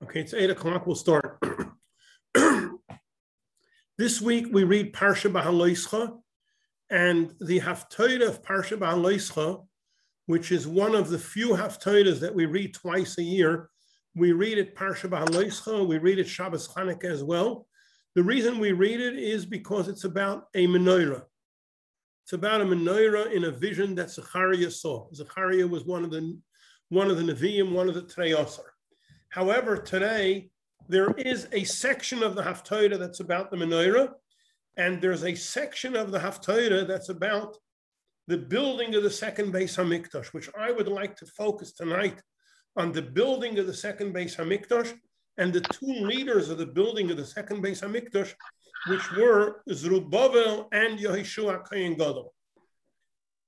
Okay, it's eight o'clock. We'll start. this week we read Parsha Bahaloischa, and the Haftarah of Parsha Bahaloischa, which is one of the few Haftarahs that we read twice a year. We read it Parsha Bahaloischa, we read it Shabbos Chanukah as well. The reason we read it is because it's about a menorah. It's about a menorah in a vision that Zechariah saw. Zechariah was one of the one of the Nevi'im, one of the Treyosar. However, today there is a section of the Haftorah that's about the menorah, and there's a section of the Haftorah that's about the building of the second Beis Hamikdash, which I would like to focus tonight on the building of the second Beis Hamikdash and the two leaders of the building of the second Beis Hamikdash, which were Zerubbabel and Yehoshua Kohen Gadol.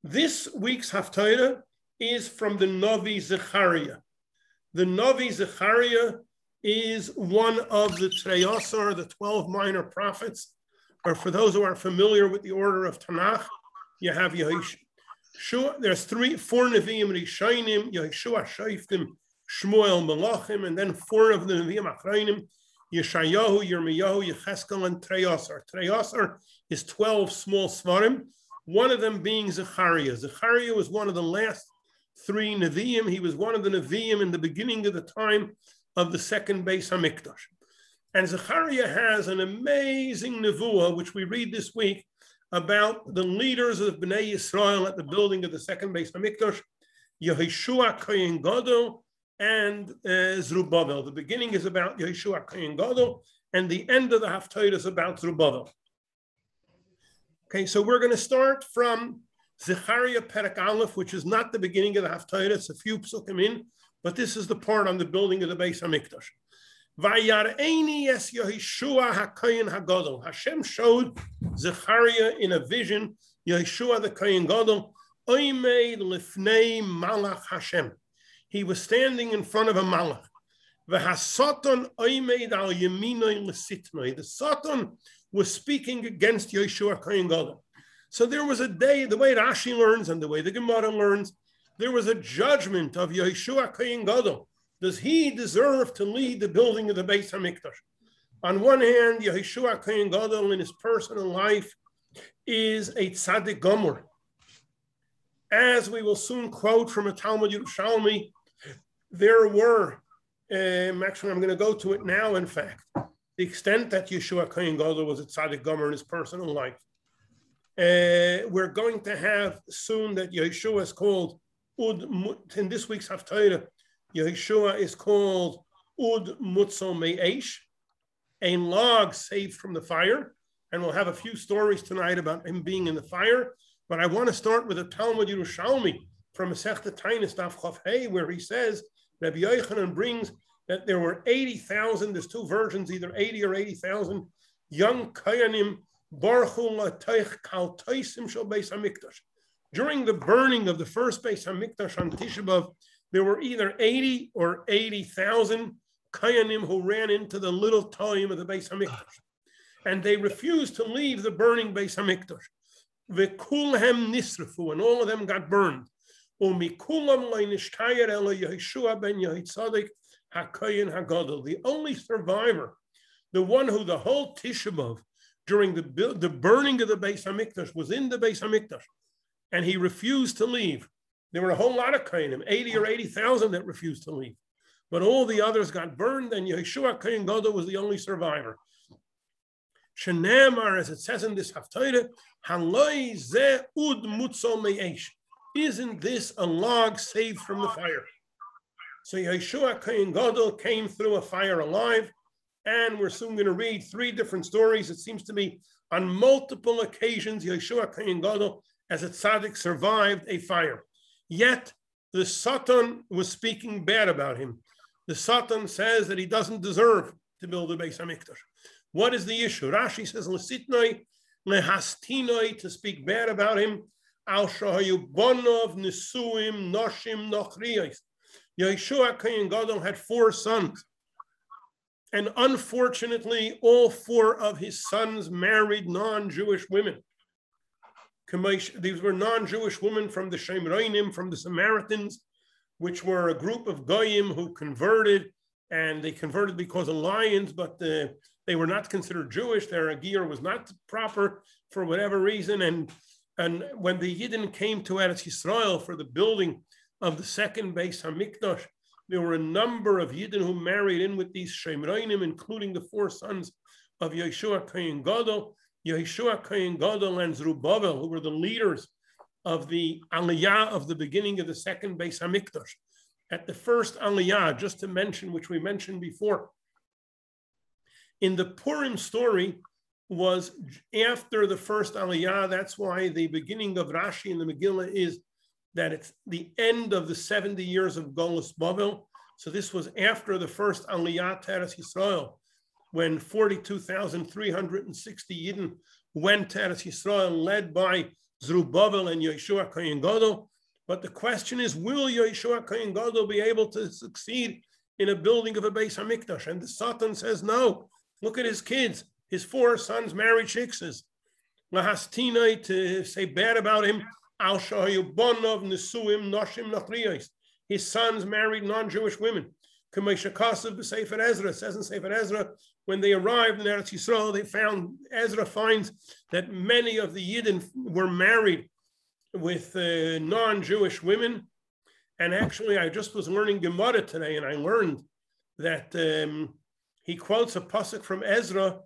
This week's Haftarah is from the Navi Zechariah. The Navi Zechariah is one of the Treyasar, the 12 minor prophets. Or for those who are familiar with the order of Tanakh, you have Yehoshua. There's three, four Nevi'im Rishonim, Yehoshua Shaiftim, Shmuel Malachim, and then four of the Nevi'im Achrayim, Yeshayahu, Yirmiyahu, Yecheskel, and Treyasar. Treyasar is 12 small svarim, one of them being Zechariah. Zechariah was one of the last three Nevi'im. He was one of the Nevi'im in the beginning of the time of the second Beis Hamikdash. And Zechariah has an amazing nevuah, which we read this week, about the leaders of Bnei Yisrael at the building of the second Beis Hamikdash, Yehoshua Kohen Gadol and uh, Zerubbabel. The beginning is about Yehoshua Kohen Gadol, and the end of the Haftarah is about Zerubbabel. Okay, so we're going to start from Zechariah Perek Aleph, which is not the beginning of the Haftarah, it's a few psukim in, but this is the part on the building of the Beis Hamikdash. Es. Hashem showed Zechariah in a vision, Yehoshua the Koyin Gadol, lifnei malach Hashem. He was standing in front of a malach. Al. The Satan was speaking against Yeshua Koyin Gadol. So there was a day, the way Rashi learns and the way the Gemara learns, there was a judgment of Yeshua Kohen Gadol. Does he deserve to lead the building of the Beis Hamikdash? On one hand, Yeshua Kohen Gadol in his personal life is a tzaddik gomer. As we will soon quote from a Talmud Yerushalmi, there were, um, actually I'm going to go to it now, in fact, the extent that Yeshua Kohen Gadol was a tzaddik gomer in his personal life. Uh, we're going to have soon that Yeshua is called Ud, in this week's Haftarah, Yeshua is called Ud Mutzo Me'esh, a log saved from the fire. And we'll have a few stories tonight about him being in the fire. But I want to start with a Talmud Yerushalmi from Masechta Tainis Daf Hey, where he says, Rabbi Yochanan brings that there were 80,000, there's two versions, either 80 or 80,000 young Kayanim during the burning of the first Beis Hamikdash on Tisha there were either 80 or 80,000 Kayanim who ran into the little time of the Beis Hamikdash. And they refused to leave the burning Beis Hamikdash. V'kulhem nisrafu, and all of them got burned. Ben. The only survivor, the one who the whole Tisha during the, the burning of the Beis Hamikdash was in the Beis Hamikdash, and he refused to leave. There were a whole lot of Kainim, 80 or 80,000 that refused to leave. But all the others got burned, and Yeshua Kain Gadol was the only survivor. Shenamar, as it says in this Haftarah, Haloi ze ud mutzo me'esh. Isn't this a log saved from the fire? So Yeshua Kain Gadol came through a fire alive, and we're soon going to read three different stories. It seems to me on multiple occasions, Yeshua Kayin as a tzaddik, survived a fire. Yet the Satan was speaking bad about him. The Satan says that he doesn't deserve to build a Beis Hamikdash. What is the issue? Rashi says, "Lesitnoi lehastinoi," to speak bad about him. Al bonov nisuim noshim nochriyos. Yeshua Kayin had four sons. And unfortunately, all four of his sons married non Jewish women. These were non Jewish women from the Shemrainim, from the Samaritans, which were a group of Goyim who converted and they converted because of lions, but uh, they were not considered Jewish. Their gear was not proper for whatever reason. And, and when the Yidden came to Eretz Yisrael for the building of the second Beis Hamikdash, there were a number of Yidden who married in with these Shemrainim, including the four sons of Yeshua Kayin Gadol, Yeshua Kayin Gadol and Zerubbabel, who were the leaders of the Aliyah of the beginning of the second Beis Hamikdash. At the first Aliyah, just to mention, which we mentioned before, in the Purim story was after the first Aliyah. That's why the beginning of Rashi in the Megillah is that it's the end of the 70 years of Golus Babel. So this was after the first Aliyah Teres Yisrael, when 42,360 Yidden went to Eretz Yisrael, led by Zerubbabel and Yeshua Kohen Gadol. But the question is, will Yeshua Kohen Gadol be able to succeed in a building of a Beis Hamikdash? And the Satan says no. Look at his kids. His four sons married shiksas. Lahastinai to uh, say bad about him Al. His sons married non-Jewish women. Kamesha Ezra says in Sefer Ezra, when they arrived in Eretz Yisrael, they found Ezra finds that many of the Yidden were married with uh, non-Jewish women. And actually, I just was learning Gemara today, and I learned that um, he quotes a pasuk from Ezra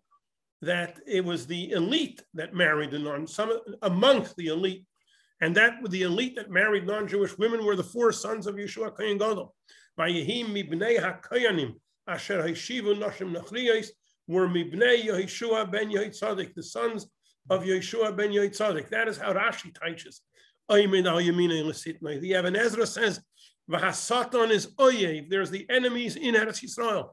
that it was the elite that married the non, some amongst the elite and that the elite that married non-Jewish women were the four sons of Yeshua Kohen Gadol. Vayehim mibnei hakayanim asher haishivu nashim nachriyos were mibnei Yeshua ben Yehitzadik, the sons of Yeshua ben Yehitzadik. That is how Rashi teaches. The Even Ezra says, Vahasatan is oyev. There's the enemies in Eretz Yisrael.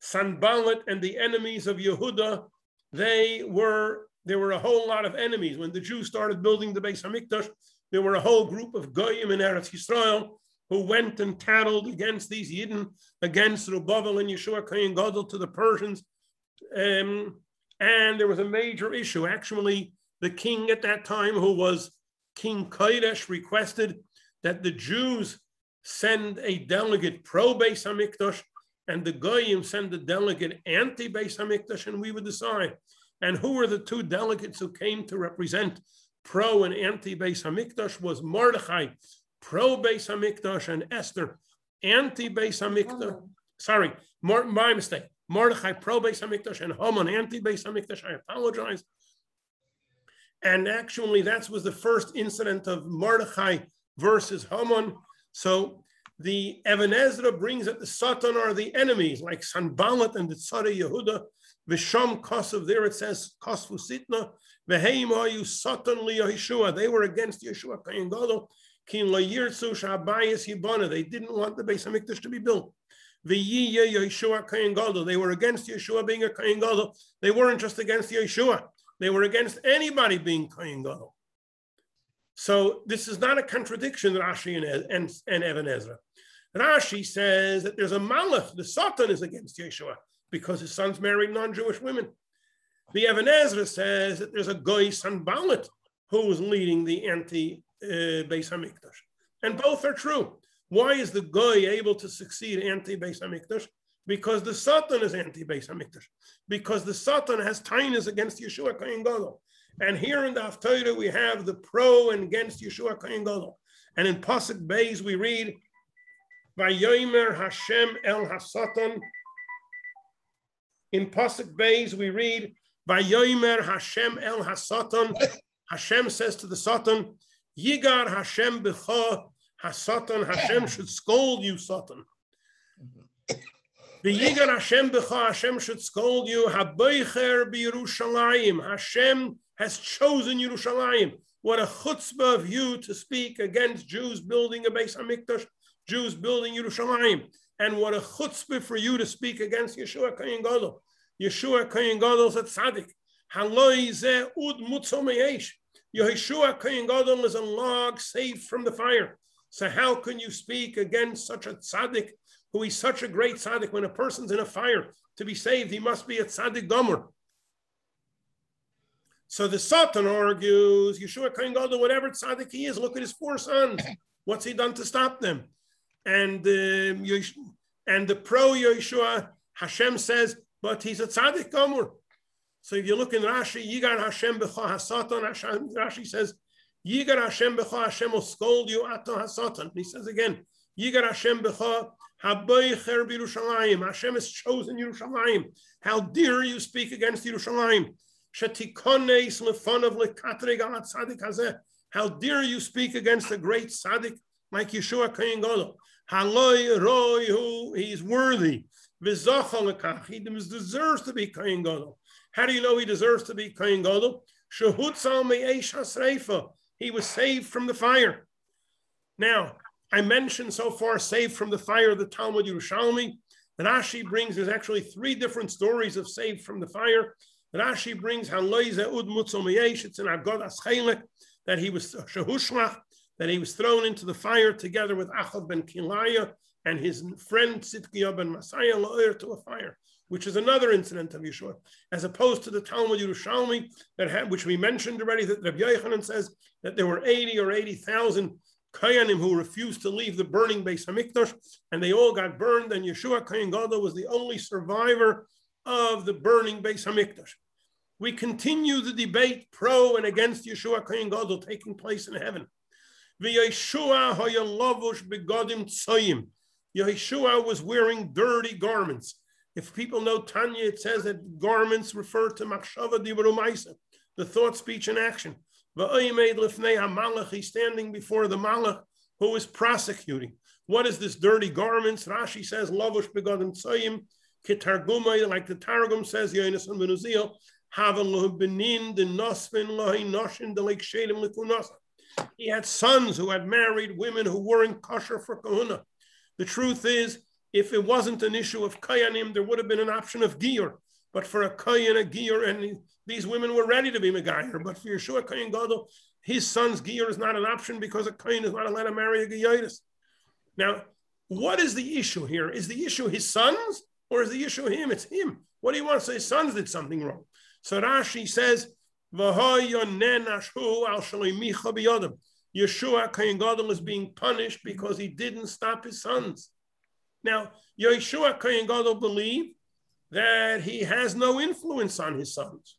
Sanballat and the enemies of Yehuda they were there were a whole lot of enemies when the Jews started building the Beis Hamikdash. There were a whole group of goyim in Eretz Yisrael who went and tattled against these Yidden, against Rubavel and Yeshua Kayin Gadol to the Persians. Um, and there was a major issue. Actually, the king at that time, who was King Koresh, requested that the Jews send a delegate pro Beis Hamikdash and the Goyim sent a delegate anti Beis Hamikdash, and we would decide. And who were the two delegates who came to represent pro and anti Beis Hamikdash? Was Mordechai pro Beis Hamikdash and Esther anti Beis Hamikdash? Oh. Sorry, my mistake. Mordechai pro Beis Hamikdash and Haman anti Beis Hamikdash. I apologize. And actually, that was the first incident of Mordechai versus Haman. So the Even Ezra brings that the Satan are the enemies, like Sanballat and the Tzara Yehuda. Visham Kosav, there it says, Kosfu Sitna, Veheim Ayu Satan li Yeshua. They were against Yeshua Kayin Gadol. Kin Layirtsu Shabayas Yibana. They didn't want the Beis Hamikdash to be built. V'yiye Yeshua Kayin Gadol. They were against Yeshua being a Kayin. They weren't just against Yeshua. They were against anybody being Kayin Gadol. So this is not a contradiction, Rashi and, and, and Even Ezra. Rashi says that there's a malach, the Satan is against Yeshua because his sons married non-Jewish women. The Even Ezra says that there's a Goy Sanballat who is leading the anti-Beis uh, Hamikdash. And both are true. Why is the Goy able to succeed anti-Beis Hamikdash? Because the Satan is anti-Beis Hamikdash. Because the Satan has tainas against Yeshua Kain Gadol. And here in the Haftarah we have the pro and against Yeshua Kain Gadol. And in Pasuk Beis we read, Vayomer Hashem El Hasatan. In Pasuk Beis, we read, Vayomer Hashem El Hasatan. Hashem says to the Satan, Yigar Hashem B'cha Hasatan. Hashem should scold you, Satan. The Yigar Hashem B'cha Hashem should scold you. Haboicher B'Yerushalayim. Hashem has chosen Yerushalayim. What a chutzpah of you to speak against Jews building a Beis Hamikdash Jews building Yerushalayim. And what a chutzpah for you to speak against Yeshua Kayin Gadol. Yeshua Kayin Gadol is a tzaddik. Haloi ze ud mutzomeyesh. Yeshua Kayin Gadol is a log saved from the fire. So how can you speak against such a tzaddik who is such a great tzaddik when a person's in a fire to be saved? He must be a tzaddik gomer. So the Satan argues, Yeshua Kain Gadol, whatever tzaddik he is, look at his four sons. What's he done to stop them? And um, and the pro Yeshua, Hashem says, but he's a tzaddik gomer. So if you look in Rashi, Yigar Hashem b'cha hasatan, Rashi says, Yigar Hashem b'cha, Hashem will scold you ato hasatan. He says again, Yigar Hashem b'cha, haboicher b'Yerushalayim. Hashem has chosen Yerushalayim. How dare you speak against Yerushalayim? Shetikones lefonav lekatrig al tzadik hazeh. How dare you speak against a great tzaddik like Yeshua Kohen Gadol? Haloi roi who he's worthy. V'zochal He deserves to be Kohen Gadol. How do you know he deserves to be Kohen Gadol? Shehutzal me'esh hasreifa. He was saved from the fire. Now, I mentioned so far saved from the fire of the Talmud Yerushalmi. That Rashi brings, there's actually three different stories of saved from the fire. Rashi brings, it's in Agodas Chelik, that he was Shehushlach, that he was thrown into the fire together with Achav ben Kilaya and his friend Tzidkiah ben Masaya La'ir to a fire, which is another incident of Yeshua, as opposed to the Talmud Yerushalmi that had, which we mentioned already, that Rabbi Yochanan says that there were 80 or 80,000 Kayanim who refused to leave the burning Beis Hamikdash, and they all got burned, and Yeshua Kayan Gadol was the only survivor of the burning Beis Hamikdash. We continue the debate pro and against Yeshua Kayan Gadol taking place in heaven. Yeshua was wearing dirty garments. If people know Tanya, it says that garments refer to machshava the thought, speech, and action. He's standing before the malach who is prosecuting. What is this dirty garments? Rashi says, lavush begodim tzayim, kitargumay, like the Targum says, lake shedim likunasa. He had sons who had married women who weren't kosher for kahuna. The truth is, if it wasn't an issue of kayanim, there would have been an option of giyur. But for a kayan, a giyur, and these women were ready to be megayer. But for Yeshua Kayan Gadol, his son's giyur is not an option because a kayan is not allowed to marry a giyaris. Now, what is the issue here? Is the issue his sons or is the issue him? It's him. What do you want to say? His sons did something wrong. So Rashi says, Yeshua Kayan Gadol is being punished because he didn't stop his sons. Now, Yeshua Kayan Gadol believed that he has no influence on his sons.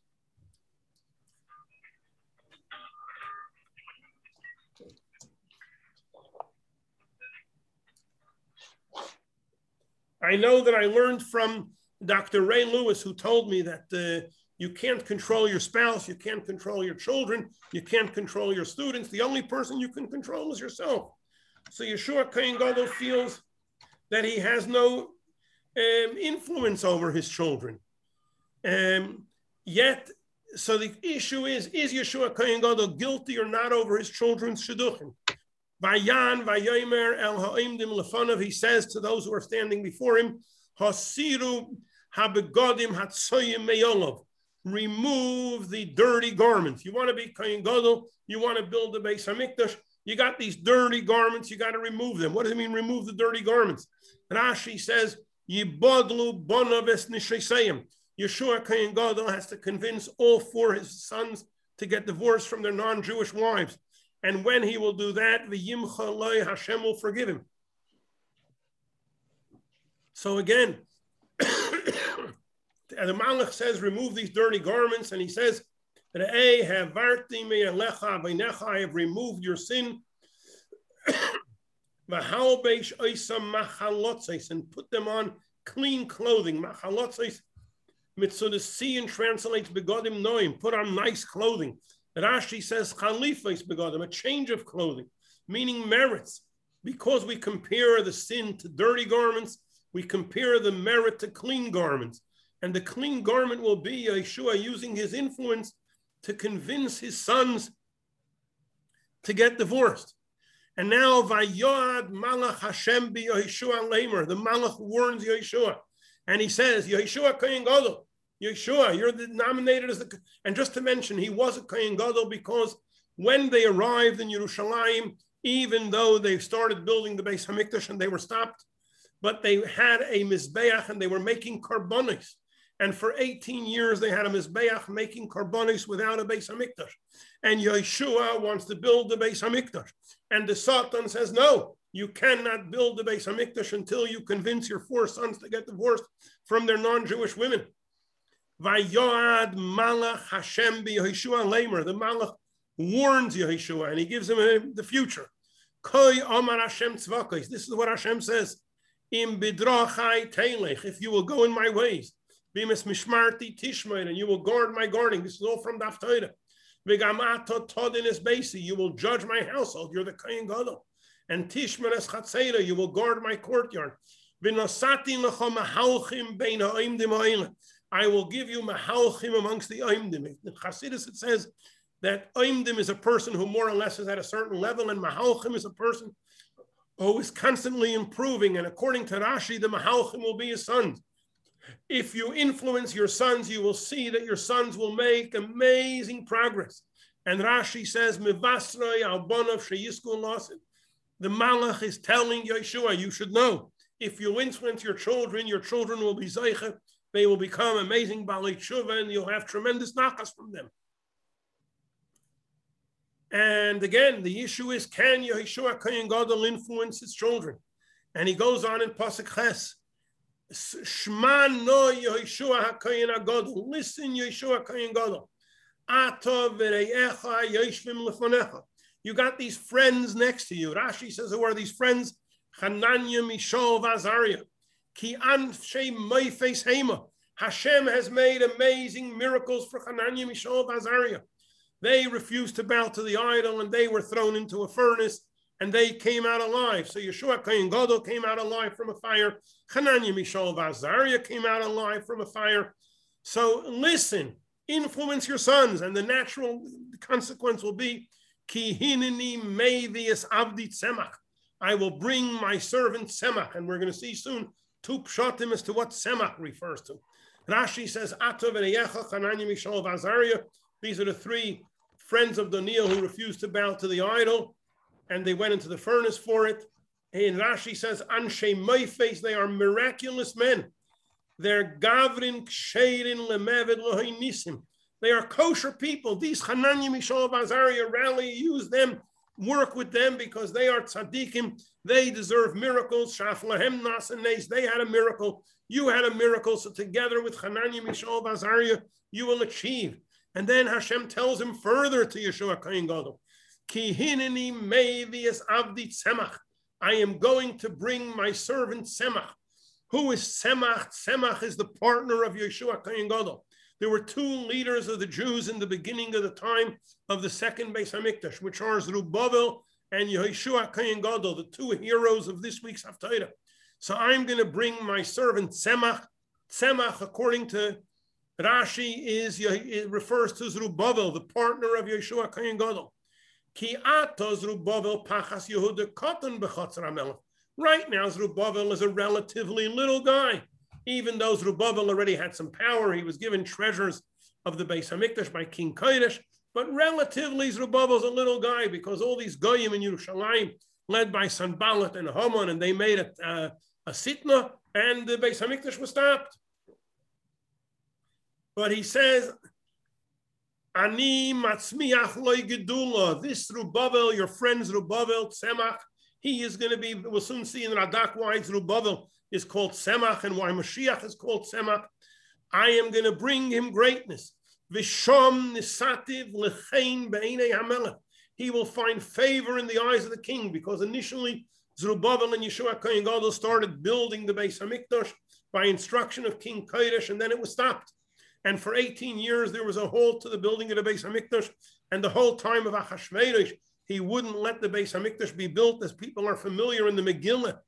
I know that I learned from Dr. Ray Lewis, who told me that uh, you can't control your spouse, you can't control your children, you can't control your students. The only person you can control is yourself. So Yeshua Kain feels that he has no um, influence over his children. Um, yet, so the issue is, is Yeshua Kain guilty or not over his children's shidduchim? Vayan vayomer el ha'imdim lefonav, he says to those who are standing before him, hasiru habegodim hatsoyim meyolov remove the dirty garments. You want to be Kohen Gadol, you want to build the Beis Hamikdash, you got these dirty garments, you got to remove them. What does it mean, remove the dirty garments? Rashi says, Yibodlu bonaves nishesayim. Yeshua Kohen Gadol has to convince all four his sons to get divorced from their non-Jewish wives. And when he will do that, the Yimcha Hashem will forgive him. So again, the Malach says, remove these dirty garments, and he says, I have removed your sin. and put them on clean clothing. Mitzudah translates begodim noim, put on nice clothing. Rashi says chalifas begodim, a change of clothing, meaning merits. Because we compare the sin to dirty garments, we compare the merit to clean garments and the clean garment will be Yeshua using his influence to convince his sons to get divorced. And now Vayod Malach Hashem be Yeshua Lamer. The Malach warns Yeshua. And he says, Yeshua Kohen Gadol, Yeshua, you're nominated as the and just to mention, he was a Kohen Gadol because when they arrived in Yerushalayim, even though they started building the Beis Hamikdash and they were stopped, but they had a mizbeach and they were making karbonis. And for 18 years, they had a Mizbeach making karbonis without a Beis HaMikdash. and Yeshua wants to build the Beis Hamikdash. And the Satan says, no, you cannot build the Beis Hamikdash until you convince your four sons to get divorced from their non-Jewish women. Vayoad Malach Hashem bi Yeshua Lamer. The Malach warns Yeshua and he gives him the future. Koi Omar Hashem Tzvakos. This is what Hashem says. Im bidrachai telech. If you will go in my ways. Bimis mishmarti tishmain. And you will guard my guarding. This is all from Daftoida. Vigamato todinis basi. You will judge my household. You're the Kayin Gadol. And tishmanes chatzera. You will guard my courtyard. Vinosati lecha mahalchim bein ha'imdim I will give you mahalchim amongst the oimdim. In Chassidus it says that oimdim is a person who more or less is at a certain level, and mahalchim is a person who is constantly improving. And according to Rashi, the mahalchim will be his sons. If you influence your sons, you will see that your sons will make amazing progress. And Rashi says, Mivasroi albonov lasin. The Malach is telling Yeshua, you should know, if you influence your children, your children will be zeicha they will become amazing Bali Tshuva and you'll have tremendous nakas from them. And again, the issue is can Yeshua Kayin Gadol influence his children? And he goes on in Pasuk Ches. Shma no Yeshua HaKayin Gadol. Listen, Yeshua Kayin Gadol. Ata v'reyecha yoshvim lefonecha. You got these friends next to you. Rashi says, who are these friends? Hananya, Mishal, Vazariah. Ki hema. Hashem has made amazing miracles for Hananiah, Mishael, Azariah. They refused to bow to the idol and they were thrown into a furnace and they came out alive. So Yeshua Kain Gadol came out alive from a fire. Hananiah, Mishael, Azariah came out alive from a fire. So listen, influence your sons, and the natural consequence will be Ki hinini avdi tzemach. I will bring my servant Semach, and we're going to see soon two pshatim as to what Semach refers to. Rashi says, Atov and Hanani, Mishael, Azariah. These are the three friends of Daniel who refused to bow to the idol, and they went into the furnace for it. And Rashi says, Anshe Meifes, they are miraculous men. They're Gavrin, Ksherin, Lemevid, Nisim. They are kosher people. These Hanani, Mishael, Azariah rally, use them work with them because they are tzaddikim. They deserve miracles. Shaflahem nasanes. They had a miracle. You had a miracle. So together with Hananiah, Mishael, Bazariah, you will achieve. And then Hashem tells him further to Yeshua Kain Gadol, Ki hineni mevias avdi tzemach. I am going to bring my servant Semach. Who is Semach? Semach is the partner of Yeshua Kain Gadol. There were two leaders of the Jews in the beginning of the time of the second Beis Hamikdash, which are Zerubbabel and Yeshua Kayin Gadol, the two heroes of this week's Haftarah. So I'm going to bring my servant Tzemach. Tzemach, according to Rashi, is it refers to Zerubbabel, the partner of Yeshua Kayin Gadol. Ki Zerubbabel pachas Yehuda katan Right now, Zerubbabel is a relatively little guy even though Zerubbabel already had some power, he was given treasures of the Beis Hamikdash by King Koresh. But relatively, Zerubbabel's a little guy because all these goyim in Yerushalayim, led by Sanballat and Haman, and they made a, uh, a sitna, and the Beis Hamikdash was stopped. But he says, Ani matzmiach loy gedula. This Zerubbabel, your friend Zerubbabel, Tzemach, he is going to be, we'll soon see in Radak why Zerubbabel is called Semach and why Mashiach is called Semach. I am going to bring him greatness. Vishom nisativ lechein be'inei hamelech. He will find favor in the eyes of the king because initially Zerubbabel and Yeshua Kohen Gadol started building the Beis Hamikdash by instruction of King Koresh, and then it was stopped. And for 18 years, there was a halt to the building of the Beis Hamikdash. And the whole time of Achashverosh, he wouldn't let the Beis Hamikdash be built, as people are familiar in the Megillah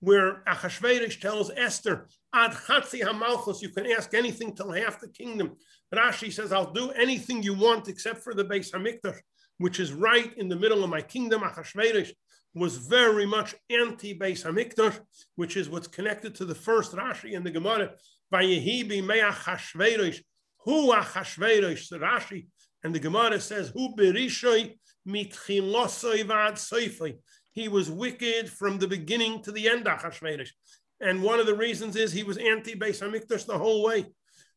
where Achashverosh tells Esther, Ad Chatzi Hamalchus, you can ask anything till half the kingdom. Rashi says, I'll do anything you want except for the Beis Hamikdash, which is right in the middle of my kingdom. Achashverosh was very much anti-Beis Hamikdash, which is what's connected to the first Rashi in the Gemara. Vayehibi me'achashverosh, hu achashverosh, who Rashi, and the Gemara says, hu berishoi mitchilosoi soifoi he was wicked from the beginning to the end, Achashverosh. And one of the reasons is he was anti-Beis Hamikdash the whole way.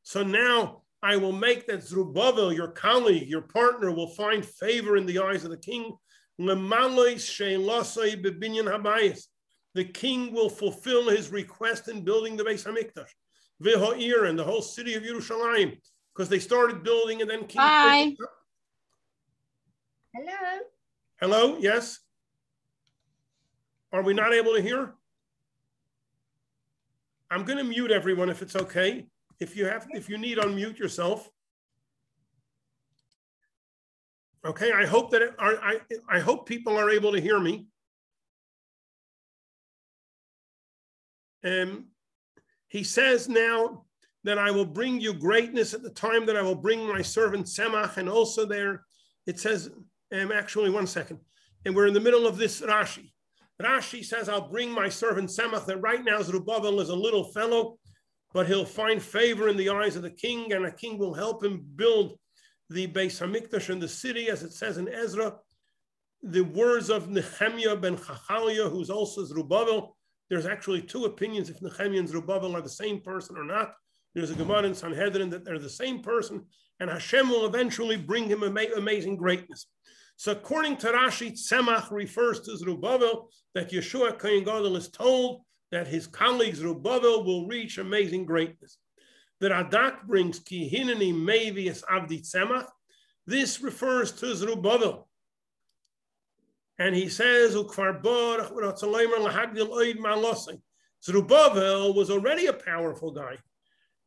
So now I will make that Zerubbabel, your colleague, your partner, will find favor in the eyes of the king. The king will fulfill his request in building the Beis Hamikdash, V'ha'ir, and the whole city of Yerushalayim, because they started building and then king. Hi. Hello. Hello. Yes. Are we not able to hear? I'm going to mute everyone if it's okay. If you have, if you need, unmute yourself. Okay, I hope that it, I, I hope people are able to hear me. And he says now that I will bring you greatness at the time that I will bring my servant Semach, and also there it says, um, actually one second, and we're in the middle of this Rashi. Rashi says, I'll bring my servant Semach, that right now Zerubbabel is a little fellow, but he'll find favor in the eyes of the king, and the king will help him build the Beis Hamikdash in the city, as it says in Ezra. The words of Nehemiah ben Chachaliah, who's also Zerubbabel, there's actually two opinions if Nehemiah and Zerubbabel are the same person or not. There's a Gemara in Sanhedrin that they're the same person, and Hashem will eventually bring him amazing greatness. So according to Rashi, Tzemach refers to Zerubbabel, that Yeshua Kohen Gadol is told that his colleague Zerubbabel will reach amazing greatness. The Radak brings Ki Hineni Mevius Avdi Tzemach. This refers to Zerubbabel. And he says, Zerubbabel was already a powerful guy.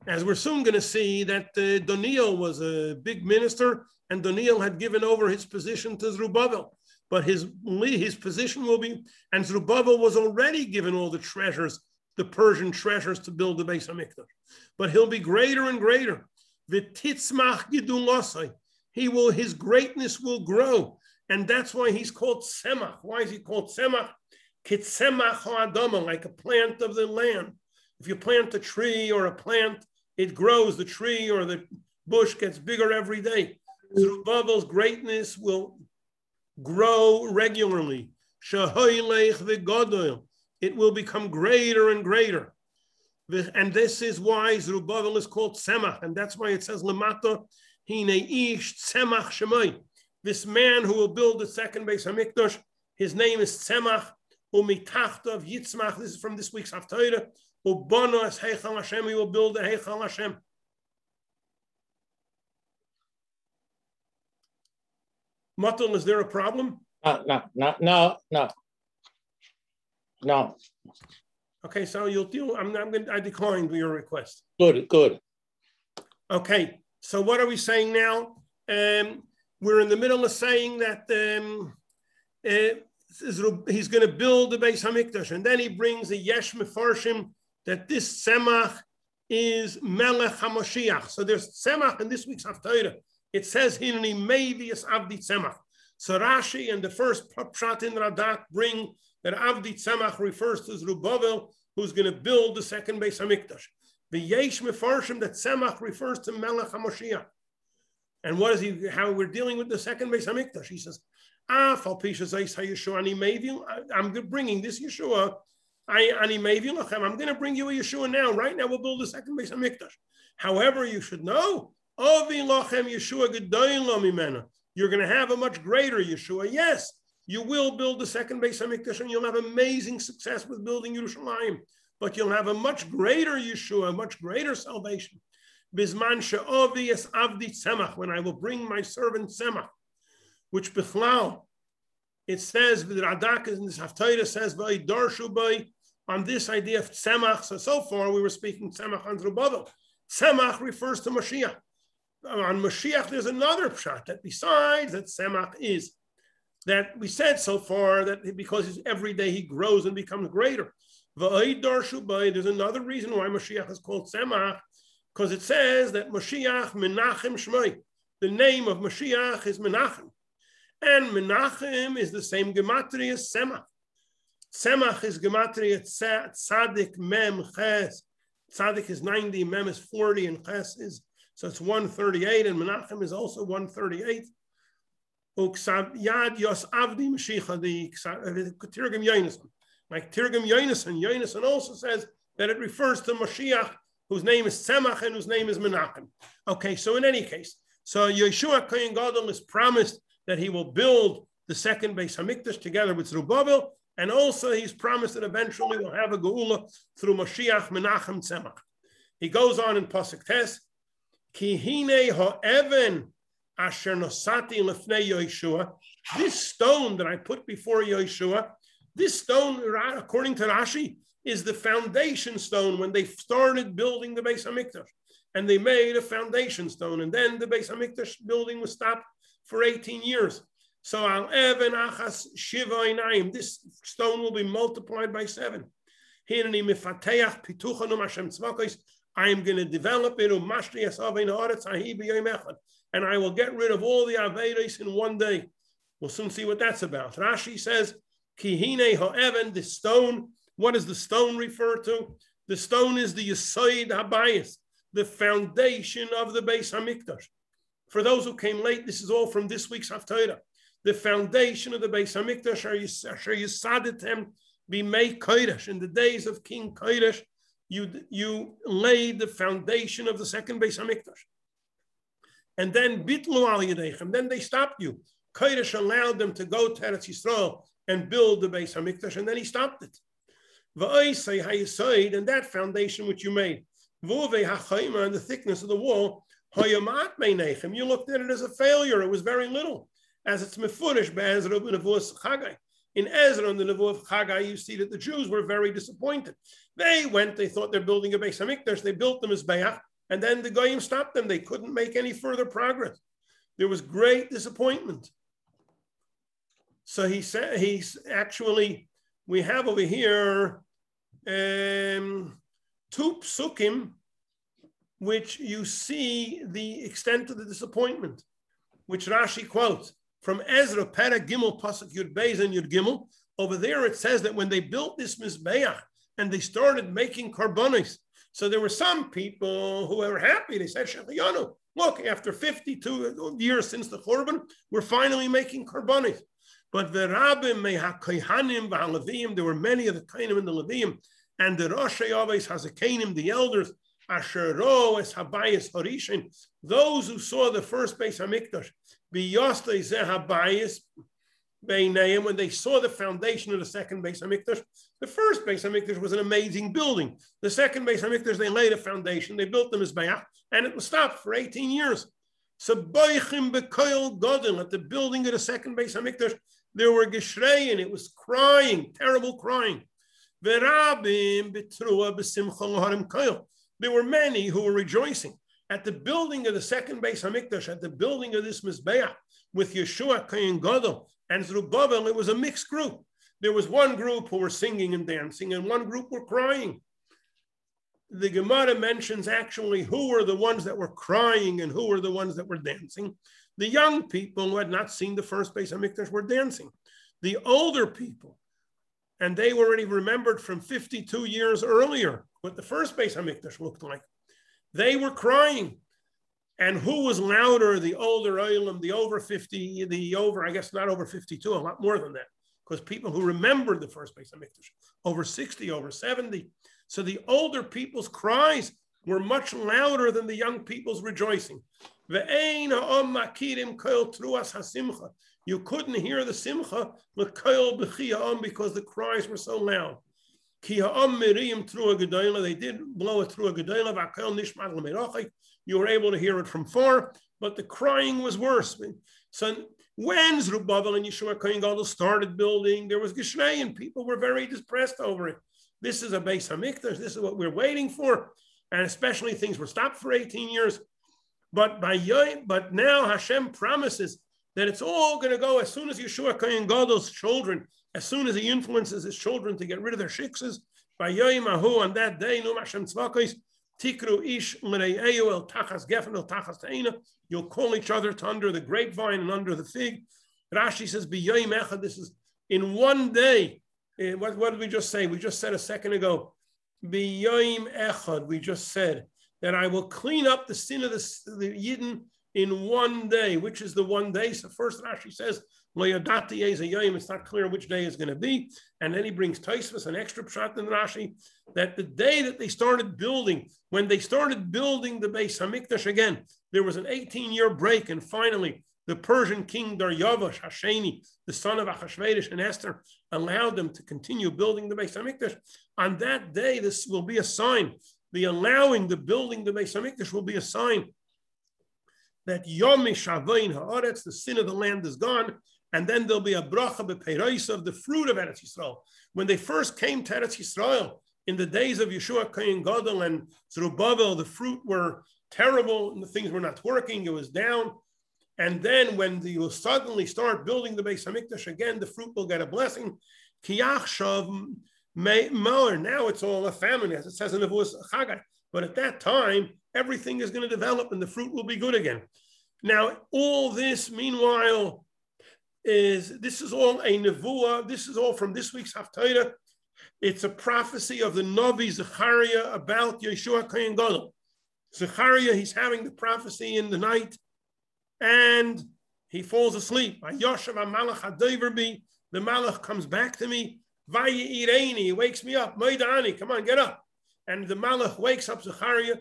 As we're soon going to see, that uh, Daniel was a big minister and Daniel had given over his position to Zerubbabel. But his, his position will be, and Zerubbabel was already given all the treasures, the Persian treasures to build the Beis HaMikdash. But he'll be greater and greater. He will, his greatness will grow. And that's why he's called Semach. Why is he called Semach? Kitsemach like a plant of the land. If you plant a tree or a plant, it grows. The tree or the bush gets bigger every day. Zerubbabel's greatness will grow regularly. It will become greater and greater. And this is why Zerubbabel is called Semach, and that's why it says Lamata, Hine Ish Semach Shemai. This man who will build the second Beis Hamikdash, his name is Semach, Umitachtav Yitzmach. This is from this week's Haftarah. Ubana as Heichal Hashem, he will build the Heichal Hashem. Matul, is there a problem? No, no, no, no, no. No. Okay, so you'll deal. I'm, I'm going. To. I declined your request. Good, good. Okay, so what are we saying now? Um, we're in the middle of saying that um, uh, he's going to build the Beis Hamikdash, and then he brings a yesh mefarshim that this semach is melech hamashiach. So there's semach in this week's haftarah it says Hinni Mevius Avdi Tzemach. So Rashi and the first Pshat in Radak bring that Avdi Tzemach refers to Zerubbabel, who's going to build the second Beis Hamikdash. The Yesh Mefarshim that Tzemach refers to Melech HaMoshiach. And what is he? How we're dealing with the second Beis Hamikdash? He says, "Ah, Ani Meviu." I'm bringing this Yeshua. I Ani. I'm going to bring you a Yeshua now. Right now, we'll build the second Beis Hamikdash. However, you should know you're going to have a much greater Yeshua. Yes, you will build the second Beis Hamikdash and you'll have amazing success with building Yerushalayim, but you'll have a much greater Yeshua, a much greater salvation. Bisman es avdi tzemach, when I will bring my servant tzemach, which bichlal, it says, the Radak in this Haftarah says, darshu on this idea of tzemach. So, so far we were speaking tzemach and Zerubbabel. Tzemach refers to Mashiach on Mashiach, there's another pshat that besides that Semach is that we said so far that because every day he grows and becomes greater. There's another reason why Mashiach is called Semach, because it says that Mashiach Menachem Shmoi. The name of Mashiach is Menachem. And Menachem is the same gematria as Semach. Semach is gematria Tzadik Mem Ches. Tzadik is 90, Mem is 40, and Ches is so it's 138, and Menachem is also 138. Yad Yos Mashiach, uh, Yonason. Like Tirgim Yonason, Yonason also says that it refers to Mashiach whose name is Tzemach and whose name is Menachem. Okay, so in any case, so Yeshua Kohen Gadol is promised that he will build the second Beis Hamikdash together with Zerubbabel, and also he's promised that eventually we'll have a Geula through Mashiach Menachem Tzemach. He goes on in Pasuk Tes, Yeshua. This stone that I put before Yeshua, this stone, according to Rashi, is the foundation stone when they started building the Beis Hamikdash. And they made a foundation stone. And then the Beis Hamikdash building was stopped for 18 years. So al even achas shiva inayim. This stone will be multiplied by seven. I am going to develop it and I will get rid of all the Avedas in one day. We'll soon see what that's about. Rashi says, Kihine ha'even, the stone. What does the stone refer to? The stone is the Yisoid Habayis, the foundation of the Beis Hamikdash. For those who came late, this is all from this week's Haftarah. The foundation of the Beis Hamikdash are Yisaditem Bimei Koresh. In the days of King Koresh, you, you laid the foundation of the second Beis Hamikdash. And then bitlu al yedechem. Then they stopped you. Koresh allowed them to go to Eretz Yisrael and build the Beis Hamikdash, and then he stopped it. And that foundation which you made, and the thickness of the wall, you looked at it as a failure. It was very little, as it's mefurish in Ezra and the Nevuah of Chagai, you see that the Jews were very disappointed. They went, they thought they're building a Beis Hamikdash, they built them as Bayach, and then the Goyim stopped them. They couldn't make any further progress. There was great disappointment. So he said, he's actually, we have over here um, two psukim, which you see the extent of the disappointment, which Rashi quotes from Ezra, Pera Gimel, Pasuk Yud Beis and Yud Gimel. Over there it says that when they built this Mizbeach and they started making carbonis, so there were some people who were happy. They said, Shechiyanu, look, after 52 years since the Churban, we're finally making carbonis. But the rabbim, mehakohanim, v'halavim, there were many of the kainim and the levim, and the Rosh Yavis Hazakanim, the elders, Ashero es Habayis Horishin, those who saw the first Beis Hamikdash, Biyosta Zeh Habayis Beinayim, when they saw the foundation of the second Beis Hamikdash, the first Beis Hamikdash was an amazing building. The second Beis Hamikdash, they laid a foundation, they built them as Bayach, and it was stopped for 18 years. So Boichim Bekoil Godin, at the building of the second Beis Hamikdash, there were Geshrein, it was crying, terrible crying. Verabim Betrua Besimcha Koil. There were many who were rejoicing at the building of the second Beis Hamikdash, at the building of this Mizbeach with Yeshua Kayin Gadol and Zerubbabel. It was a mixed group. There was one group who were singing and dancing, and one group were crying. The Gemara mentions actually who were the ones that were crying and who were the ones that were dancing. The young people who had not seen the first Beis Hamikdash were dancing. The older people, and they were already remembered from 52 years earlier, what the first Beis Hamikdash looked like. They were crying. And who was louder, the older Olam, the over 50, the over, I guess not over 52, a lot more than that, because people who remembered the first Beis Hamikdash, over 60, over 70. So the older people's cries were much louder than the young people's rejoicing. You couldn't hear the simcha because the cries were so loud. They did blow it through a gedola. You were able to hear it from far, but the crying was worse. So when Zerubbabel and Yeshua Kohen Gadol started building, there was Gishrei, and people were very depressed over it. This is a Beis Hamikdash. This is what we're waiting for, and especially things were stopped for 18 years. But by but now Hashem promises that it's all going to go as soon as Yeshua Kohen Gadol's children as soon as he influences his children to get rid of their shiksas, by Yoim on that day, no Hashem Tikru Ish L'Re'eu El Tachas Gefen El Tachas Teina, you'll call each other to under the grapevine and under the fig. Rashi says, Echad, this is in one day. Eh, what, what did we just say? We just said a second ago, B'yoim Echad, we just said that I will clean up the sin of the, the Yidden in one day, which is the one day. So first Rashi says, It's not clear which day is going to be. And then he brings Taisvus, an extra shot in Rashi, that the day that they started building, when they started building the Beis Hamikdash again, there was an 18 year break. And finally, the Persian king Daryavash Hasheni, the son of Achashverosh and Esther, allowed them to continue building the Beis Hamikdash. On that day, this will be a sign. The allowing the building the Beis Hamikdash will be a sign that Yom Shavain Haaretz, the sin of the land is gone, and then there'll be a bracha beperais of the fruit of Eretz Yisrael. When they first came to Eretz Yisrael in the days of Yeshua Kohen Gadol and Zerubbabel, the fruit were terrible and the things were not working. It was down. And then when you will suddenly start building the Beis Hamikdash again, the fruit will get a blessing. Kiyachshav Mower. Now it's all a famine, as it says in the voice Chagai. But at that time, everything is going to develop and the fruit will be good again. Now, all this, meanwhile, is this is all a nevuah. This is all from this week's Haftarah. It's a prophecy of the Navi Zechariah about Yeshua Kohen Gadol. Zechariah, he's having the prophecy in the night, and he falls asleep. The malach comes back to me. He wakes me up. Maidani, come on, get up. And the malach wakes up Zechariah,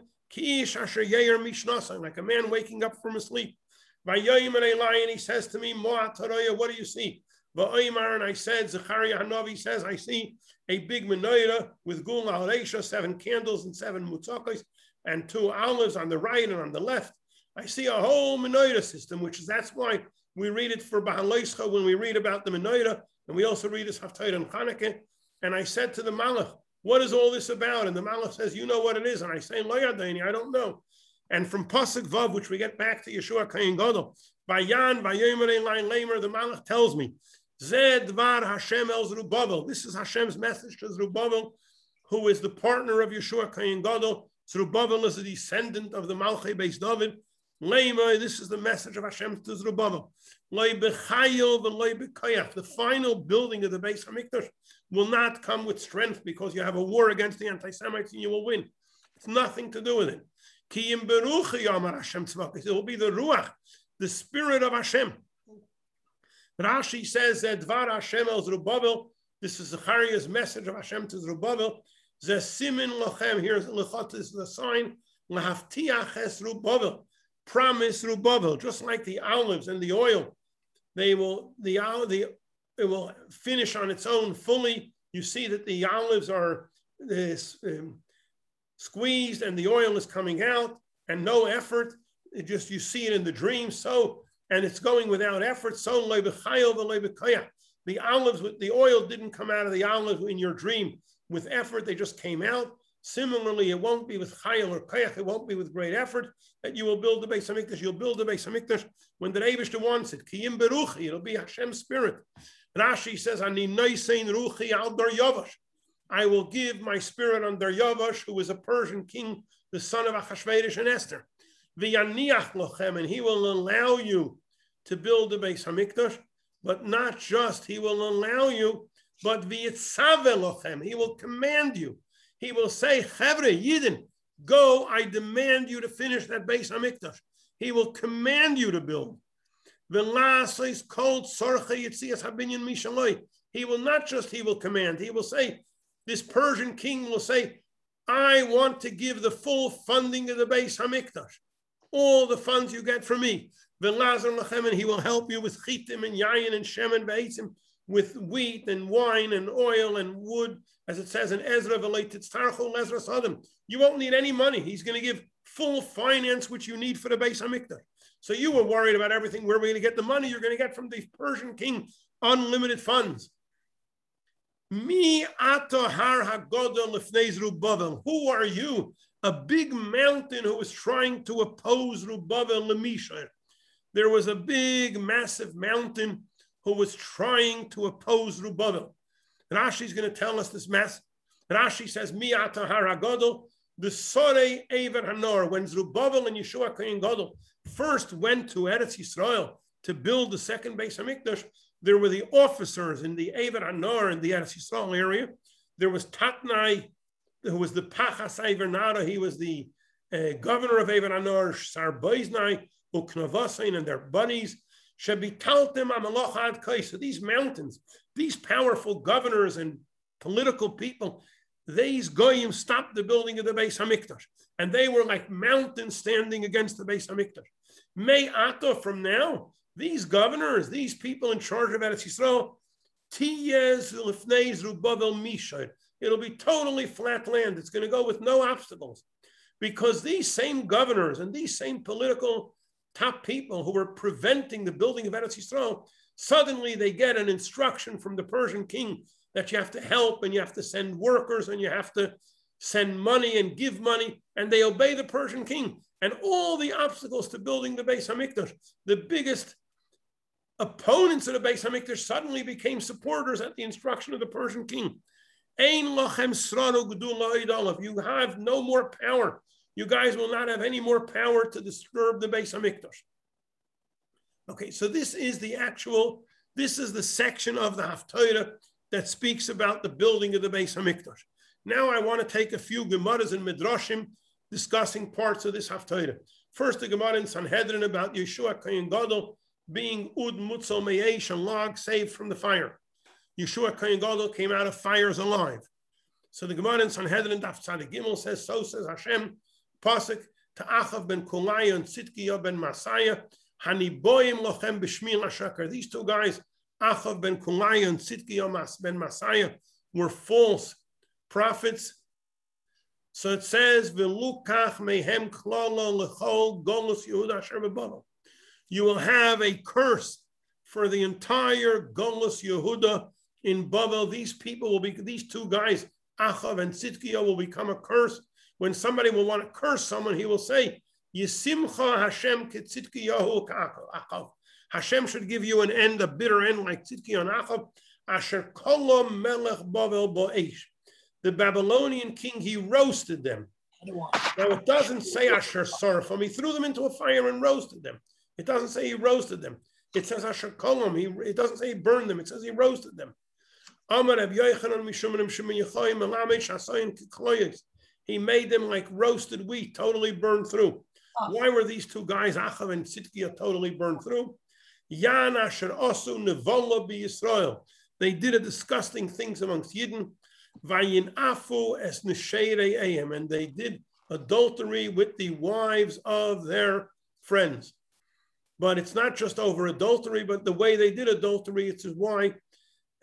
like a man waking up from a sleep. And he says to me, what do you see? And I said, Zechariah Hanavi says, I see a big menorah with gul al seven candles and seven mutzakos, and two olives on the right and on the left. I see a whole menorah system, which is that's why we read it for Bahaloischa when we read about the menorah, and we also read this Haftarah and Chanukah. And I said to the Malach, what is all this about? And the Malach says, you know what it is. And I say, Lo I don't know. And from Pasuk Vav, which we get back to Yeshua Kayin Gadol, Vayan, Vayomer line Lamer, the Malach tells me, Zed Var Hashem El Zerubbabel. This is Hashem's message to Zerubbabel, who is the partner of Yeshua Kayin Gadol. Zerubbabel is a descendant of the Malchai based David. Lema, this is the message of Hashem to Zerubbabel. The final building of the Beis Hamikdash will not come with strength because you have a war against the anti-Semites and you will win. It's nothing to do with it. It will be the Ruach, the spirit of Hashem. Rashi says that Dvar Hashem el Zerubbabel, this is Zechariah's message of Hashem to Zerubbabel. The simin lochem, here's lechot is the sign, lahaftiach es Zerubbabel, promise Zerubbabel, just like the olives and the oil, they will, the, the, it will finish on its own fully. You see that the olives are this, um, squeezed and the oil is coming out and no effort. It just you see it in the dream. So and it's going without effort. So the olives with the oil didn't come out of the olive in your dream with effort. They just came out. Similarly, it won't be with chayil or kayach. It won't be with great effort that you will build the Beis Hamikdash. You'll build the Beis Hamikdash when the Eibushter wants it. Kiyim beruchi. It'll be Hashem's spirit. Rashi says, "Ani noisein ruchi al dar yavash." I will give my spirit on Daryavash, who was a Persian king, the son of Achashverosh and Esther. V'yaniach lochem, and he will allow you to build the Beis Hamikdash, but not just he will allow you, but v'yitzave lochem, he will command you. He will say, Chevre, Yidin, go, I demand you to finish that Beis Hamikdash. He will command you to build. He will not just, he will command, he will say, this Persian king will say, I want to give the full funding of the Beis Hamikdash, all the funds you get from me. And he will help you with chitim and yayin and shem shemen ve'etzim, with wheat and wine and oil and wood, as it says in Ezra, you won't need any money. He's going to give full finance, which you need for the Beis Hamikdash. So you were worried about everything. Where are we going to get the money? You're going to get from the Persian king unlimited funds. Mi ato har hagodol lefnei Who are you? A big mountain who was trying to oppose Rubavel lemisha. There was a big, massive mountain who was trying to oppose Rubavel. Is going to tell us this mess. Rashi says, Mi ato har hagodol the Sore Ever Hanor, when Zerubbabel and Yeshua Kohen Gadol first went to Eretz Yisrael to build the second Beis Hamikdash, there were the officers in the Ever Anor in the Eretz Yisrael area. There was Tatnai, who was the Pachas Nara. He was the uh, governor of Ever Anor, Sarboiznai, Uknavasain, and their buddies. Shebitaltim Amalach Ad Kaisa. These mountains, these powerful governors and political people, these goyim stopped the building of the Beis Hamikdash, and they were like mountains standing against the Beis Hamikdash. May Ato from now, these governors, these people in charge of Eretz Yisrael, Tiyez Lifnei Zerubbabel Mishar. It'll be totally flat land. It's going to go with no obstacles, because these same governors and these same political top people who were preventing the building of Eretz Yisrael, suddenly they get an instruction from the Persian king that you have to help and you have to send workers and you have to send money and give money, and they obey the Persian king. And all the obstacles to building the Beis Hamikdash, the biggest opponents of the Beis Hamikdash suddenly became supporters at the instruction of the Persian king. You have no more power. You guys will not have any more power to disturb the Beis Hamikdash. Okay, so this is the actual, this is the section of the Haftarah that speaks about the building of the Beis Hamikdash. Now I want to take a few Gemaras and Midrashim discussing parts of this Haftarah. First, the Gemara in Sanhedrin about Yeshua Kayin Gadol being Ud Mutzel Meyesh, a log saved from the fire. Yeshua Kayin Gadol came out of fires alive. So the Gemara in Sanhedrin Daf Tzadik Gimel says, so says Hashem, Pasuk, Ta'achav ben Kulaya and Tzidkiya ben Masaya, Haniboyim lochem b'shmil hashakar. These two guys Achav ben Kulaya and Tzidkiya ben Masaya were false prophets. So it says, "V'lukach mehem klala lechol golus Yehuda asher You will have a curse for the entire golus Yehuda in Babel. These people will be, these two guys, Achav and Tzidkiya, will become a curse. When somebody will want to curse someone, he will say, Yisimcha Hashem ketzidkiyahu Achav. Hashem should give you an end, a bitter end like Tzidki on Achav. Asher kolom melech Bavel bo'esh. The Babylonian king, he roasted them. Now it doesn't say Asher Sarfam. He threw them into a fire and roasted them. It doesn't say he roasted them. It says Asher kolom. He, it doesn't say he burned them. It says he roasted them. He made them like roasted wheat, totally burned through. Oh. Why were these two guys, Achav and Tzidkiah, totally burned through? Yan asher osu nevola be Israel. They did a disgusting things amongst Yidden. Vayin afu es neshere ayim, and they did adultery with the wives of their friends. But it's not just over adultery, but the way they did adultery, it's why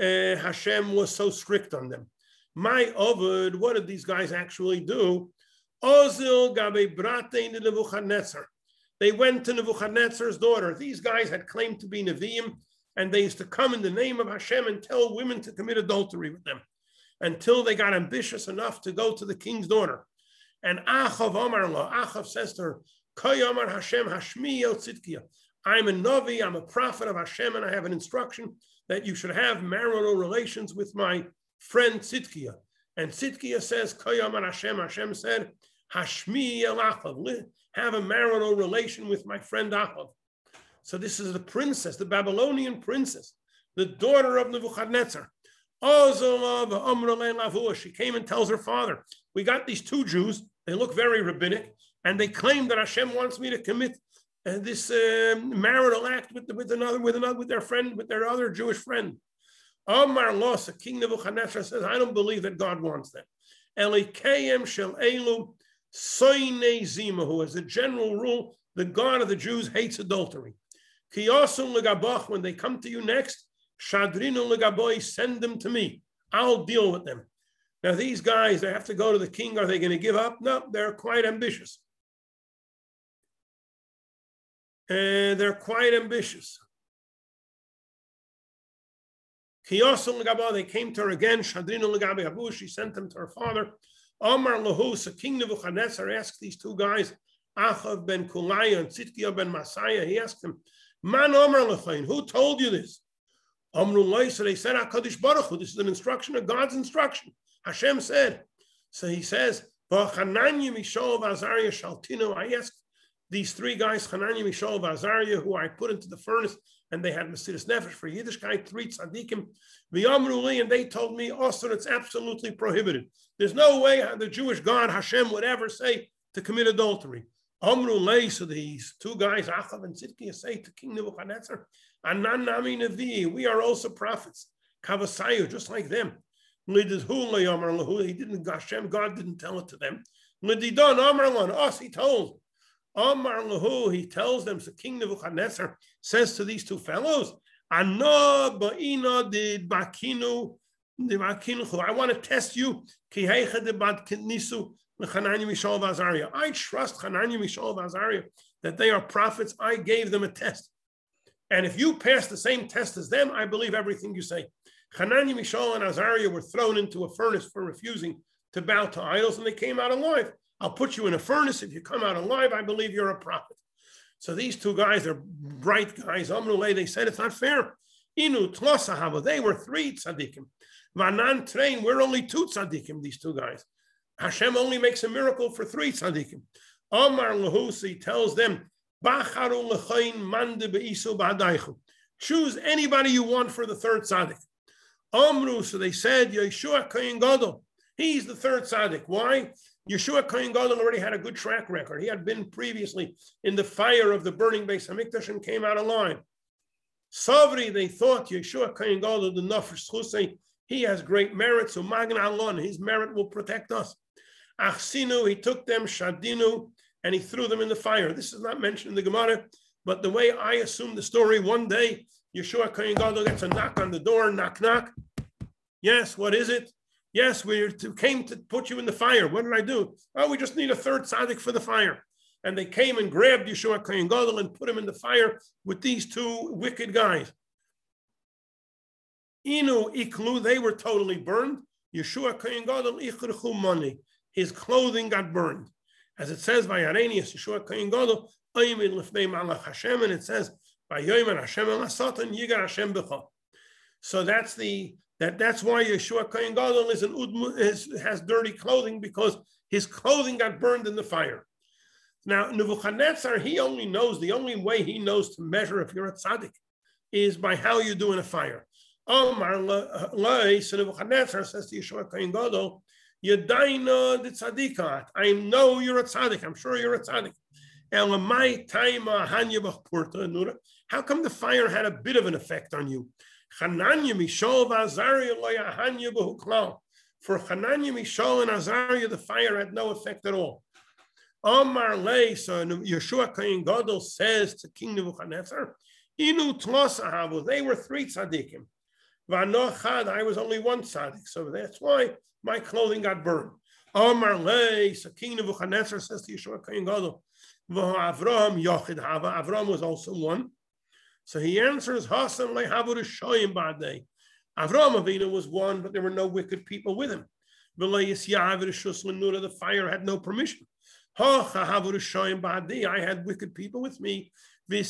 uh, Hashem was so strict on them. My Ovid, what did these guys actually do? Ozil gabe brate Nebuchadnezzar. They went to Nebuchadnezzar's daughter. These guys had claimed to be Nevi'im, and they used to come in the name of Hashem and tell women to commit adultery with them until they got ambitious enough to go to the king's daughter. And Achav Omar Achav says to her, Kayamar Hashem Hashmi El. I'm a Navi, I'm a prophet of Hashem, and I have an instruction that you should have marital relations with my friend Tzidkiya. And Tzidkiya says, Kayamar Hashem, Hashem said, Hashmi El have a marital relation with my friend Achav. So this is the princess, the Babylonian princess, the daughter of Nebuchadnezzar. She came and tells her father, we got these two Jews, they look very rabbinic, and they claim that Hashem wants me to commit uh, this uh, marital act with, with another, with another, with their friend, with their other Jewish friend. Omar Losa, King Nebuchadnezzar says, I don't believe that God wants that. Elikayim shel elu Soine Zima, who as a general rule, the God of the Jews hates adultery. Kiyosun legabach, when they come to you next, Shadrinu legaboy, send them to me. I'll deal with them. Now, these guys, they have to go to the king. Are they going to give up? No, they're quite ambitious. And they're quite ambitious. Kiyosun legabah, they came to her again. Shadrinu legabe she sent them to her father. Omar Lahus, King Nebuchadnezzar asked these two guys, Achav ben Kulaya and Tzidkiya ben Masaya, he asked them, Man Omar Lachain, who told you this? Amrullah, so they said, HaKadosh Baruch Hu, this is an instruction of God's instruction. Hashem said. So he says, I asked these three guys, Hananya, Mishael, Azariah, who I put into the furnace, and they had Mesiris Nefesh for Yiddishkeit, three tzaddikim, V'yamruli, and they told me also it's absolutely prohibited. There's no way the Jewish God Hashem would ever say to commit adultery. Amru lay, so these two guys, Achav and Tzidkiah, say to King Nebuchadnezzar, Anan Nami Navi, we are also prophets. Kavasayu, just like them. He didn't, Hashem, God didn't tell it to them. Lididon Amar us, he told. Amar Lahu, he tells them, so King Nebuchadnezzar says to these two fellows, I want to test you. I trust Hanani, Mishael, Azariah that they are prophets. I gave them a test. And if you pass the same test as them, I believe everything you say. Hanani, Mishael, and Azariah were thrown into a furnace for refusing to bow to idols, and they came out alive. I'll put you in a furnace. If you come out alive, I believe you're a prophet. So these two guys are bright guys. Amrulay, they said it's not fair. Inu Tlosahava, they were three tzaddikim. Vanan train, we're only two tzaddikim, these two guys. Hashem only makes a miracle for three tzaddikim. Amar Lahusi tells them, Choose anybody you want for the third tzaddik. Amru, so they said, Yeshua Kayin Gadol. He's the third tzaddik. Why? Yeshua Kohen Gadol already had a good track record. He had been previously in the fire of the burning Beis Hamikdash and came out alive. Savri, they thought Yeshua Kohen Gadol the Nafesh Chusay, he has great merit, so Magan Alon, his merit will protect us. Achsinu, he took them, Shadinu, and he threw them in the fire. This is not mentioned in the Gemara, but the way I assume the story, one day Yeshua Kohen Gadol gets a knock on the door, knock, knock. Yes, what is it? Yes, we came to put you in the fire. What did I do? Oh, we just need a third tzaddik for the fire. And they came and grabbed Yeshua Kohen Gadol and put him in the fire with these two wicked guys. Inu iklu, they were totally burned. Yeshua Kohen Gadol ichruchu money. His clothing got burned. As it says by Arenius, Yeshua Kohen Gadol, aymin lefnei malach Hashem, and it says, by yoimen Hashem el yigar Hashem b'cha. So that's the that that's why Yeshua Kohen Gadol is an is, has dirty clothing because his clothing got burned in the fire. Now Nebuchadnezzar, he only knows the only way he knows to measure if you're a tzaddik is by how you do in a fire. Omar so Nebuchadnezzar says to Yeshua Kohen Gadol, Yadaina the tzaddikat. I know you're a tzaddik. I'm sure you're a tzaddik. How come the fire had a bit of an effect on you? For Chananya, Mishal, and Azariah, the fire had no effect at all. Omar Lei, so Yeshua Kain Gadol says to King Nebuchadnezzar, Inu Tlosahavu, they were three tzaddikim. Vanochad, I was only one tzaddik, so that's why my clothing got burned. Omar Lei, so King Nebuchadnezzar says to Yeshua Kain Gadol, Avram Yochid Hava, Avram was also one. So he answers, Hasan lehavur shoyim ba'dei. Avram Avinu was one, but there were no wicked people with him. The fire had no permission. I had wicked people with me. And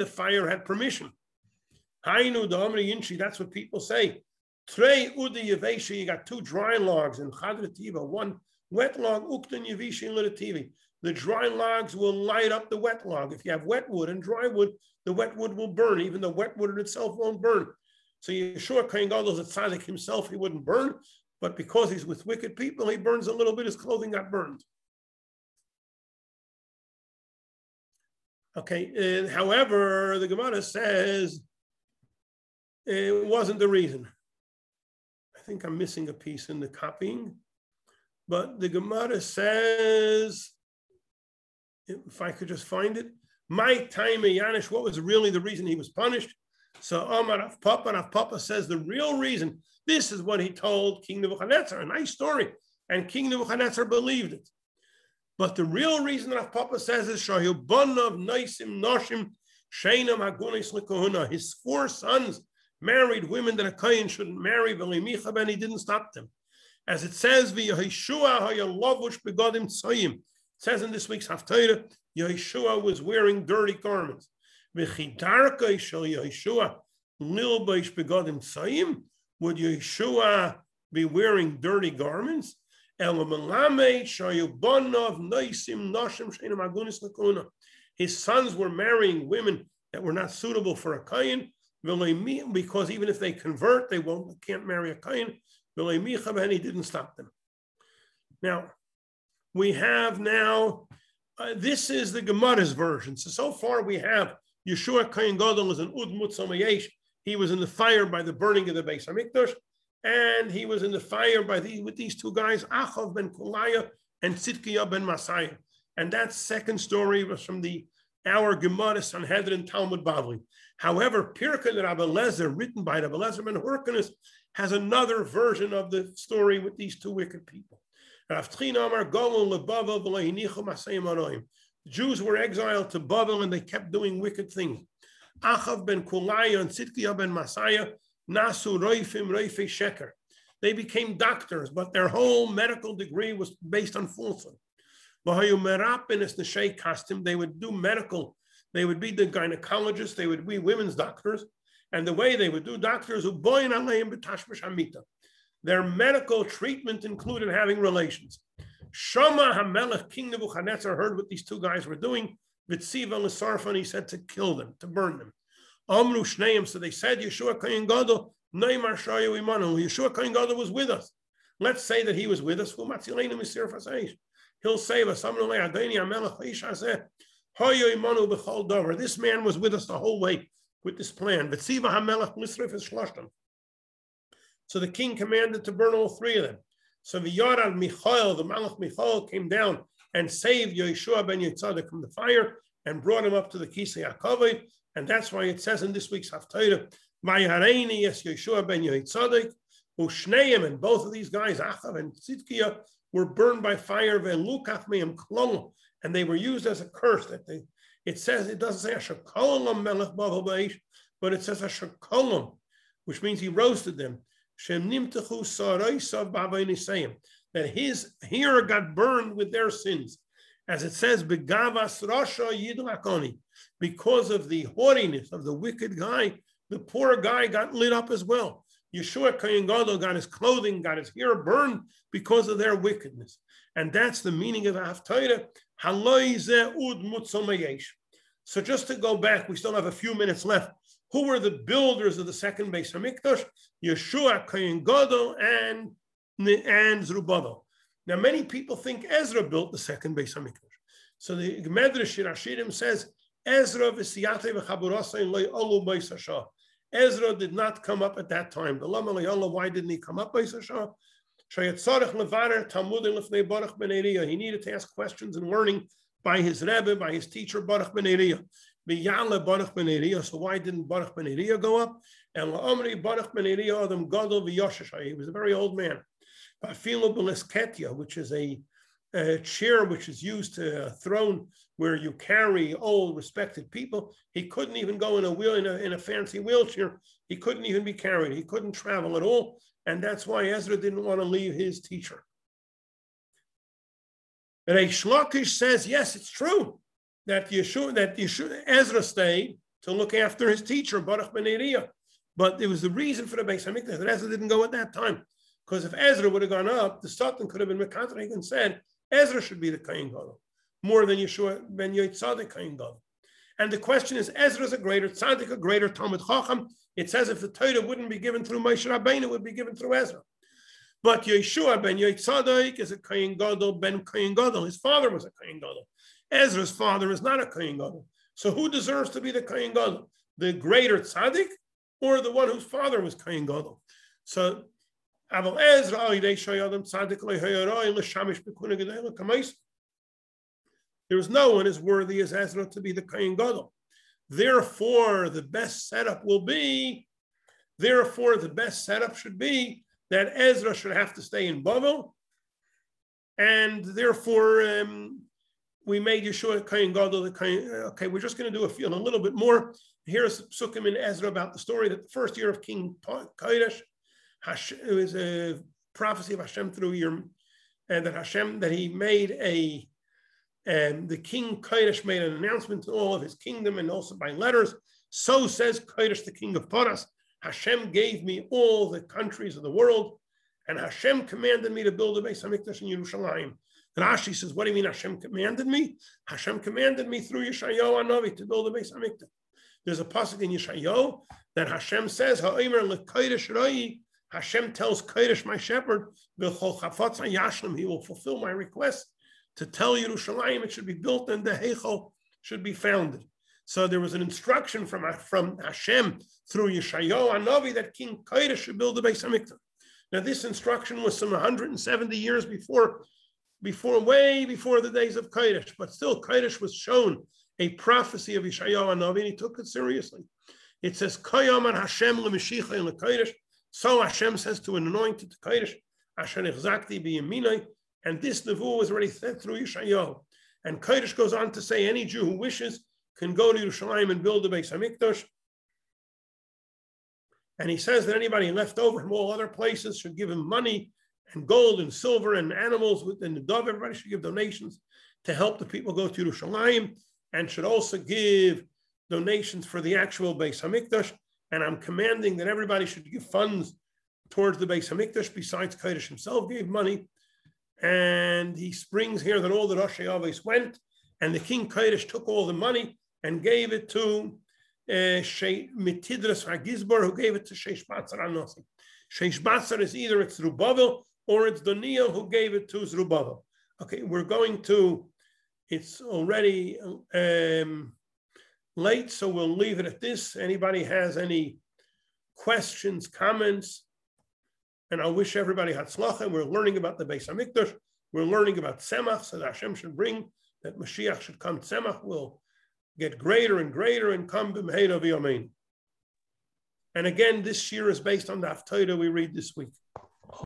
the fire had permission. That's what people say. You got two dry logs in Chadrativa, one wet log, the dry logs will light up the wet log. If you have wet wood and dry wood, the wet wood will burn. Even the wet wood in itself won't burn. So Yeshua Kohen Gadol is a tzaddik himself, he wouldn't burn, but because he's with wicked people, he burns a little bit, his clothing got burned. Okay, uh, however, the Gemara says it wasn't the reason. I think I'm missing a piece in the copying, but the Gemara says if I could just find it. My time of Yanish, what was really the reason he was punished? So Omar of Papa, Rav Papa says the real reason, this is what he told King Nebuchadnezzar, a nice story. And King Nebuchadnezzar believed it. But the real reason Rav Papa says is Shahubanav Naisim Noshim Shainam Hagunis Lekahuna. His four sons married women that a Kayan shouldn't marry, and he didn't stop them. As it says, V'Yahishua Hayalavush Begodim Tzayim says in this week's Haftarah, Yeshua was wearing dirty garments. Would Yeshua be wearing dirty garments? His sons were marrying women that were not suitable for a kain, because even if they convert, they won't can't marry a kain. And he didn't stop them. Now, we have now, uh, this is the Gemara's version. So, so far we have Yeshua Kain Gadol is an Udmut Mutzamayesh. He was in the fire by the burning of the Beis Hamikdash, and he was in the fire by the, with these two guys, Achav ben Kulaya and Tzidkiya ben Masaya. And that second story was from the our Gemara Sanhedrin Talmud Bavli. However, Pirkei Rabbi Lezer, written by Rabbi Lezer ben Hyrcanus, has another version of the story with these two wicked people. Jews were exiled to Babel and they kept doing wicked things. Achav ben Kulaya and Tzidkiya ben Masaya, Nasu Roifim Roife Sheker. They became doctors, but their whole medical degree was based on falsehood. They would do medical, they would be the gynecologists, they would be women's doctors, and the way they would do doctors, their medical treatment included having relations. Shama Hamelech, King Nebuchadnezzar, heard what these two guys were doing. Vitziva Sarfan, he said to kill them, to burn them. Amru Shneim, so they said, Yeshua Kayin Gadol, Neymar Shayu Imanu. Yeshua Kayin Gadol was with us. Let's say that he was with us. He'll save us. This man was with us the whole way with this plan. So the king commanded to burn all three of them. So the Yorav Michael, the Malach Michael, came down and saved Yeshua ben Yitzhak from the fire and brought him up to the Kisei Yaakov. And that's why it says in this week's Haftarah, Vayareini yes Yeshua ben Yitzhak, Ushneim, and both of these guys, Achav and Tzidkiya, were burned by fire, and they were used as a curse. That they, it says, it doesn't say Ashakolam Melech but it says Ashakolam, which means he roasted them that his hair got burned with their sins. As it says, because of the haughtiness of the wicked guy, the poor guy got lit up as well. Yeshua Kayin Gadol got his clothing, got his hair burned because of their wickedness. And that's the meaning of Haftarah. So just to go back, we still have a few minutes left. Who were the builders of the second Beis Hamikdash? Yeshua, Kayin Gadol, and and Zerubbabel. Now, many people think Ezra built the second Beis Hamikdash. So the Medrash Rashidim says Ezra Ezra did not come up at that time. Why didn't he come up Beis Hashah? He needed to ask questions and learning by his Rebbe, by his teacher Baruch ben ben So why didn't Baruch ben go up? And La'omri Baruch ben Adam Gadol. He was a very old man. Bafilo b'Lesketia, which is a, a, chair which is used to a throne where you carry old respected people. He couldn't even go in a wheel in a, in a fancy wheelchair. He couldn't even be carried. He couldn't travel at all. And that's why Ezra didn't want to leave his teacher. And a Shlokish says, yes, it's true that Yeshua, that Yeshua, Ezra stayed to look after his teacher, Baruch ben Neriah. But there was the reason for the Beis Hamikdash that Ezra didn't go at that time. Because if Ezra would have gone up, the Sultan could have been Mekatrik and said, Ezra should be the Kain Gadol, more than Yeshua ben Yitzhak Kain Gadol. And the question is, Ezra is a greater tzaddik, a greater Talmud Chacham. It says if the Torah wouldn't be given through Moshe Rabbeinu, it would be given through Ezra. But Yeshua ben Yitzhak is a Kain Gadol, ben Kain Gadol. His father was a Kain Gadol. Ezra's father is not a Kohen Gadol. So who deserves to be the Kohen Gadol? The greater tzaddik or the one whose father was Kohen Gadol? So there is no one as worthy as Ezra to be the Kohen Gadol. Therefore, the best setup will be, therefore, the best setup should be that Ezra should have to stay in Bavel, and therefore um, we made Yeshua Kain Gadol the Kain. Okay, we're just going to do a, few, a little bit more. Here's Sukkim in Ezra about the story that the first year of King Koresh, it was a prophecy of Hashem through Yirm, and that Hashem that he made a, and the King Koresh made an announcement to all of his kingdom and also by letters. So says Koresh, the King of Paras. Hashem gave me all the countries of the world, and Hashem commanded me to build a Beis Hamikdash in Yerushalayim. Rashi says, what do you mean Hashem commanded me? Hashem commanded me through Yeshayahu Anavi to build a Beis Hamikdash. There's a pasuk in Yeshayahu that Hashem says, Ha'omer lekoresh roi, Hashem tells Koresh, my shepherd, he will fulfill my request. to tell Yerushalayim it should be built and the Heichel should be founded. So there was an instruction from, from Hashem through Yeshayahu Anavi that King Koresh should build the Beis Hamikdash. Now this instruction was some 170 years before, before way before the days of Koresh, but still Koresh was shown a prophecy of Yeshayahu Anavi, and he took it seriously. It says, Koyam Hashem le So Hashem says to an anointed Koresh, Asher Ichzakti b'yaminai, and this nevuah was already said through Yeshayahu. And Koresh goes on to say, any Jew who wishes can go to Yerushalayim and build the Beis Hamikdash. And he says that anybody left over from all other places should give him money and gold and silver and animals within the dove. Everybody should give donations to help the people go to Yerushalayim and should also give donations for the actual Beis Hamikdash. And I'm commanding that everybody should give funds towards the Beis Hamikdash. Besides, Koresh himself gave money. And he springs here that all the Rosh Aves went, and the king Koresh took all the money and gave it to uh, Mitidras Hagizbar, who gave it to Sheish Batzar Anosim. Sheish Batzar is either it's Zerubbabel or it's Daniel who gave it to Zerubbabel. Okay, we're going to, it's already um, late, so we'll leave it at this. Anybody has any questions, comments? And I wish everybody Hatzlacha. We're learning about the Beis Hamikdash. We're learning about Tzemach, so that Hashem should bring, that Mashiach should come. Tzemach will get greater and greater and come b'mheira v'yamein. And again, this year is based on the Haftarah we read this week.